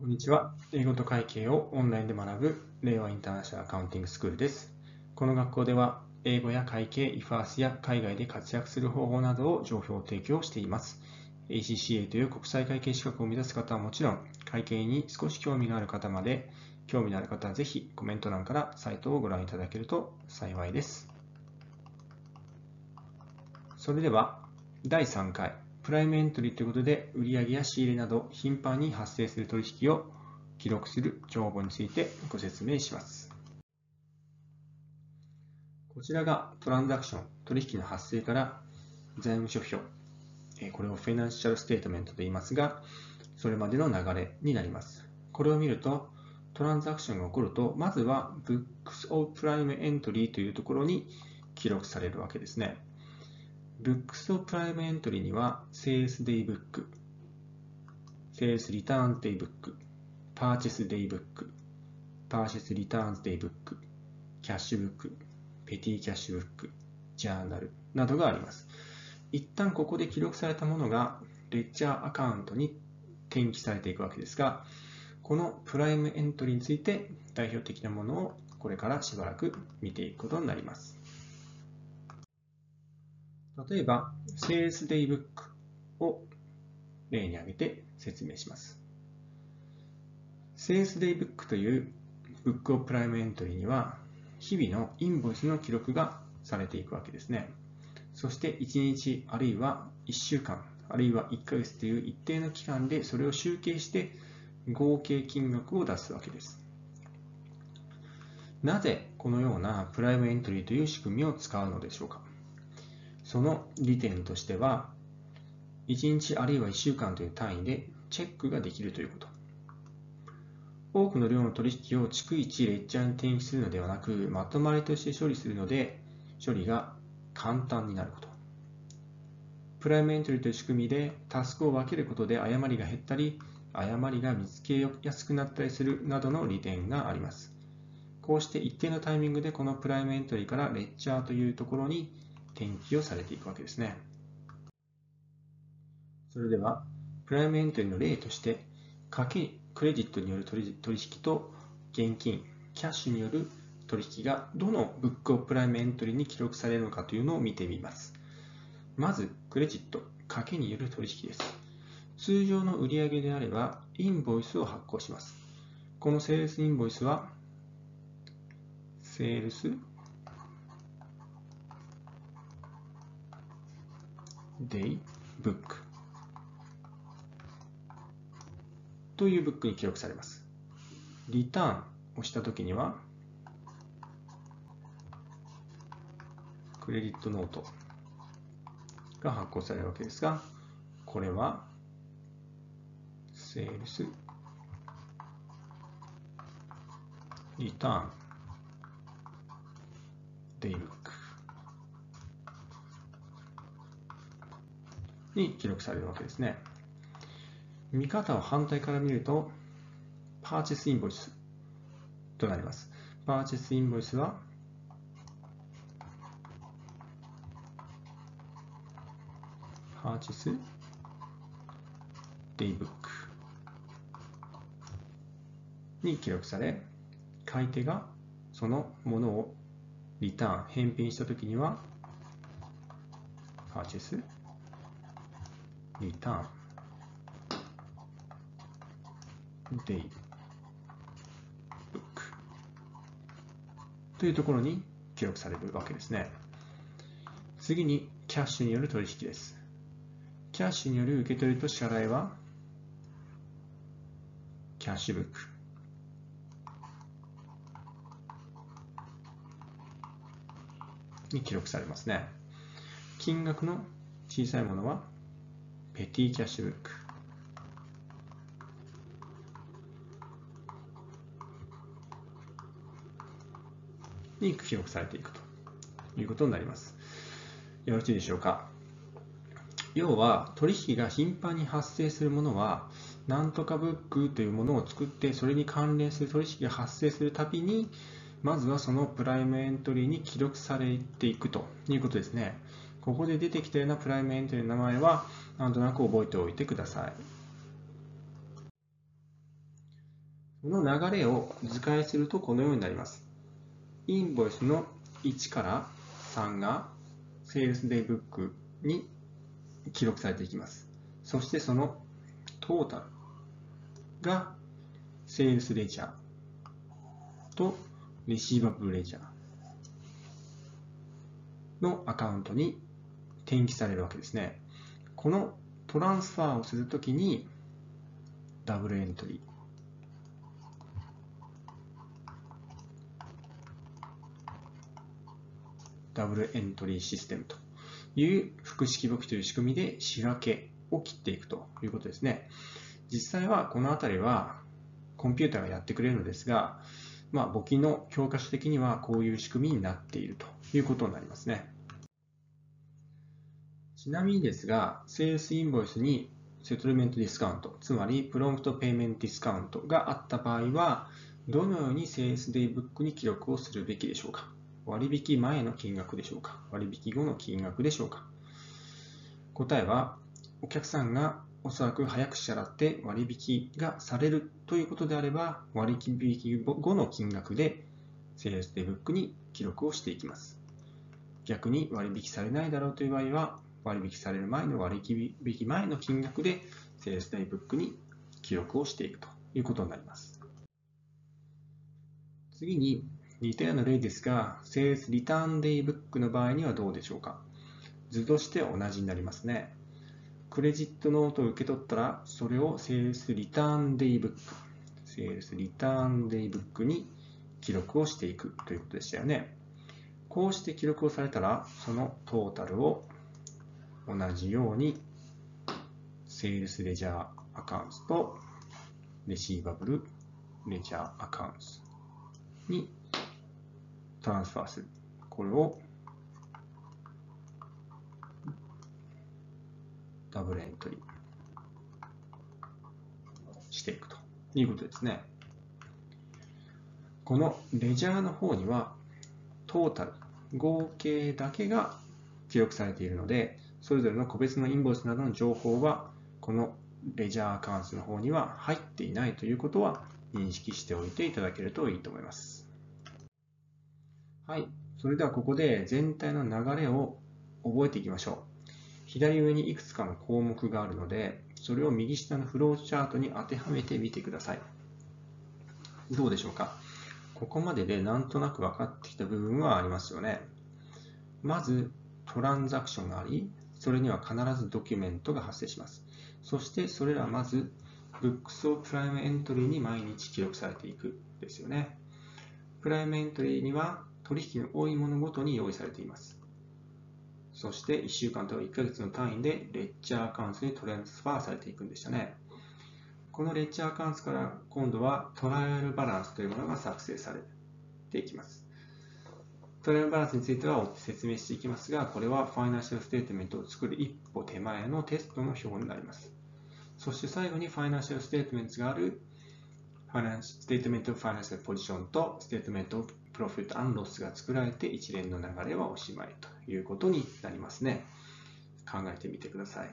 こんにちは。英語と会計をオンラインで学ぶ令和インターナショナルアカウンティングスクールです。この学校では英語や会計、イファースや海外で活躍する方法などを情報提供しています。ACCA という国際会計資格を目指す方はもちろん、会計に少し興味がある方まで、興味のある方はぜひコメント欄からサイトをご覧いただけると幸いです。それでは、第3回、Prime Entry ということで、売上や仕入れなど頻繁に発生する取引を記録する帳簿についてご説明します。こちらが transaction、取引の発生から財務諸表、これを financial statement と言いますが、それまでの流れになります。これを見ると、 transaction が起こると、まずは Books of Prime Entry というところに記録されるわけですね。Books of Prime Entry には Sales Day Book、Sales Returns Day Book、Purchase Day Book、Purchase Returns Day Book、Cash Book、Petty Cash Book、Journal などがあります。一旦ここで記録されたものがレッジャーアカウントに転記されていくわけですが、このプライムエントリーについて代表的なものをこれからしばらく見ていくことになります。例えば、Sales Day Book を例に挙げて説明します。Sales Day Book という Book of Prime Entry には、日々のインボイスの記録がされていくわけですね。そして1日あるいは1週間あるいは1ヶ月という一定の期間でそれを集計して合計金額を出すわけです。なぜこのようなプライムエントリーという仕組みを使うのでしょうかその利点としては、1日あるいは1週間という単位でチェックができるということ。多くの量の取引を逐一レッジャーに転記するのではなく、まとまりとして処理するので、処理が簡単になること。プライムエントリーという仕組みでタスクを分けることで誤りが減ったり、誤りが見つけやすくなったりするなどの利点があります。こうして一定のタイミングでこのプライムエントリーからレッジャーというところに転記をされていくわけですね。それでは、プライムエントリーの例として、賭けクレジットによる取引と現金、キャッシュによる取引がどのブックオプライムエントリーに記録されるのかというのを見てみます。まず、クレジット、賭けによる取引です。通常の売上であれば、インボイスを発行します。このセールスインボイスは、セールス day book というブックに記録されます。リターンをしたときには、クレジットノートが発行されるわけですが、これは、セールス、リターン、デイブックに記録されるわけですね。見方を反対から見ると、パーチェスインボイスとなります。パーチェスインボイスは、パーチェスデイブックに記録され、買い手がそのものをリターン、返品したときには、パーチェス return day book というところに記録されるわけですね。次に、キャッシュによる取引です。キャッシュによる受け取りと支払いは、キャッシュブック。に記録されますね。金額の小さいものはペティキャッシュブックに記録されていくということになります。よろしいでしょうか。要は取引が頻繁に発生するものはなんとかブックというものを作ってそれに関連する取引が発生するたびにまずはそのプライムエントリーに記録されていくということですね。ここで出てきたようなプライムエントリーの名前はなんとなく覚えておいてください。この流れを図解するとこのようになります。インボイスの1から3がセールスデイブックに記録されていきます。そしてそのトータルがセールスレジャーとレシーバブルレジャーのアカウントに転記されるわけですね。このトランスファーをするときにダブルエントリーダブルエントリーシステムという複式簿記という仕組みで仕分けを切っていくということですね。実際はこのあたりはコンピューターがやってくれるのですが、まあ、簿記の教科書的にはこういう仕組みになっているということになりますね。ちなみにですが、 sales invoice に settlement discount、つまり prompt payment discount があった場合は、どのように sales day book に記録をするべきでしょうか？割引前の金額でしょうか？割引後の金額でしょうか？答えは、お客さんがおそらく早く支払って割引がされるということであれば、割引後の金額でセールスデイブックに記録をしていきます。逆に割引されないだろうという場合は、割引される前の割引前の金額でセールスデイブックに記録をしていくということになります。次に似たような例ですが、セールスリターンデイブックの場合にはどうでしょうか？図として同じになりますね。クレジットノートを受け取ったら、それをセールスリターンデイブック、セールスリターンデイブックに記録をしていくということでしたよね。こうして記録をされたら、そのトータルを同じように、セールスレジャーアカウントとレシーバブルレジャーアカウントにトランスファーする。これをダブルエントリーしていくということですね。このレジャーの方にはトータル、合計だけが記録されているので、それぞれの個別のインボイスなどの情報は、このレジャーアカウントの方には入っていないということは認識しておいていただけるといいと思います。はい。それではここで全体の流れを覚えていきましょう。左上にいくつかの項目があるので、それを右下のフローチャートに当てはめてみてください。どうでしょうか？ここまででなんとなく分かってきた部分はありますよね。まず、トランザクションがあり、それには必ずドキュメントが発生します。そしてそれらはまず、Books of Prime Entry に毎日記録されていくですよね。 Prime Entry には取引の多いものごとに用意されています。そして1週間とか1ヶ月の単位で ledger account に transfer されていくんでしたね。この ledger account から今度は trial balance というものが作成されていきます。 trial balance については説明していきますが、これは financial statement を作る一歩手前のテストの表になります。そして最後に financial statement がある financial statement of financial position と statement of profit and loss が作られて一連の流れはおしまいということになりますね。考えてみてください。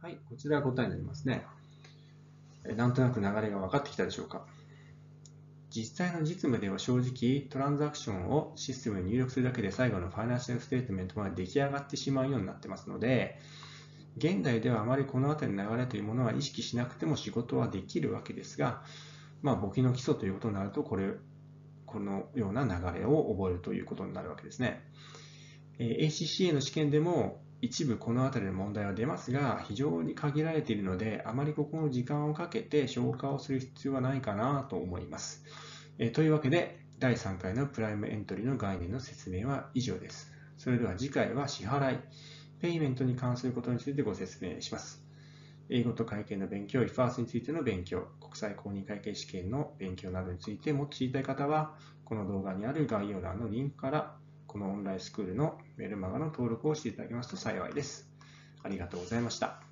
はい、こちらが答えになりますね。なんとなく流れが分かってきたでしょうか？実際の実務では正直、 transaction をシステムに入力するだけで最後の financial statement が出来上がってしまうようになってますので、現代ではあまりこの辺りの流れというものは意識しなくても仕事はできるわけですが、まあ、簿記の基礎ということになると、これ、このような流れを覚えるということになるわけですね。ACCA の試験でも一部この辺りの問題は出ますが、非常に限られているので、あまりここの時間をかけて消化をする必要はないかなと思います。えというわけで、第3回のプライムエントリーの概念の説明は以上です。それでは次回は支払い、ペイメントに関することについてご説明します。英語と会計の勉強、IFARS についての勉強、国際公認会計試験の勉強などについてもっと知りたい方は、この動画にある概要欄のリンクから、このオンラインスクールのメルマガの登録をしていただけますと幸いです。ありがとうございました。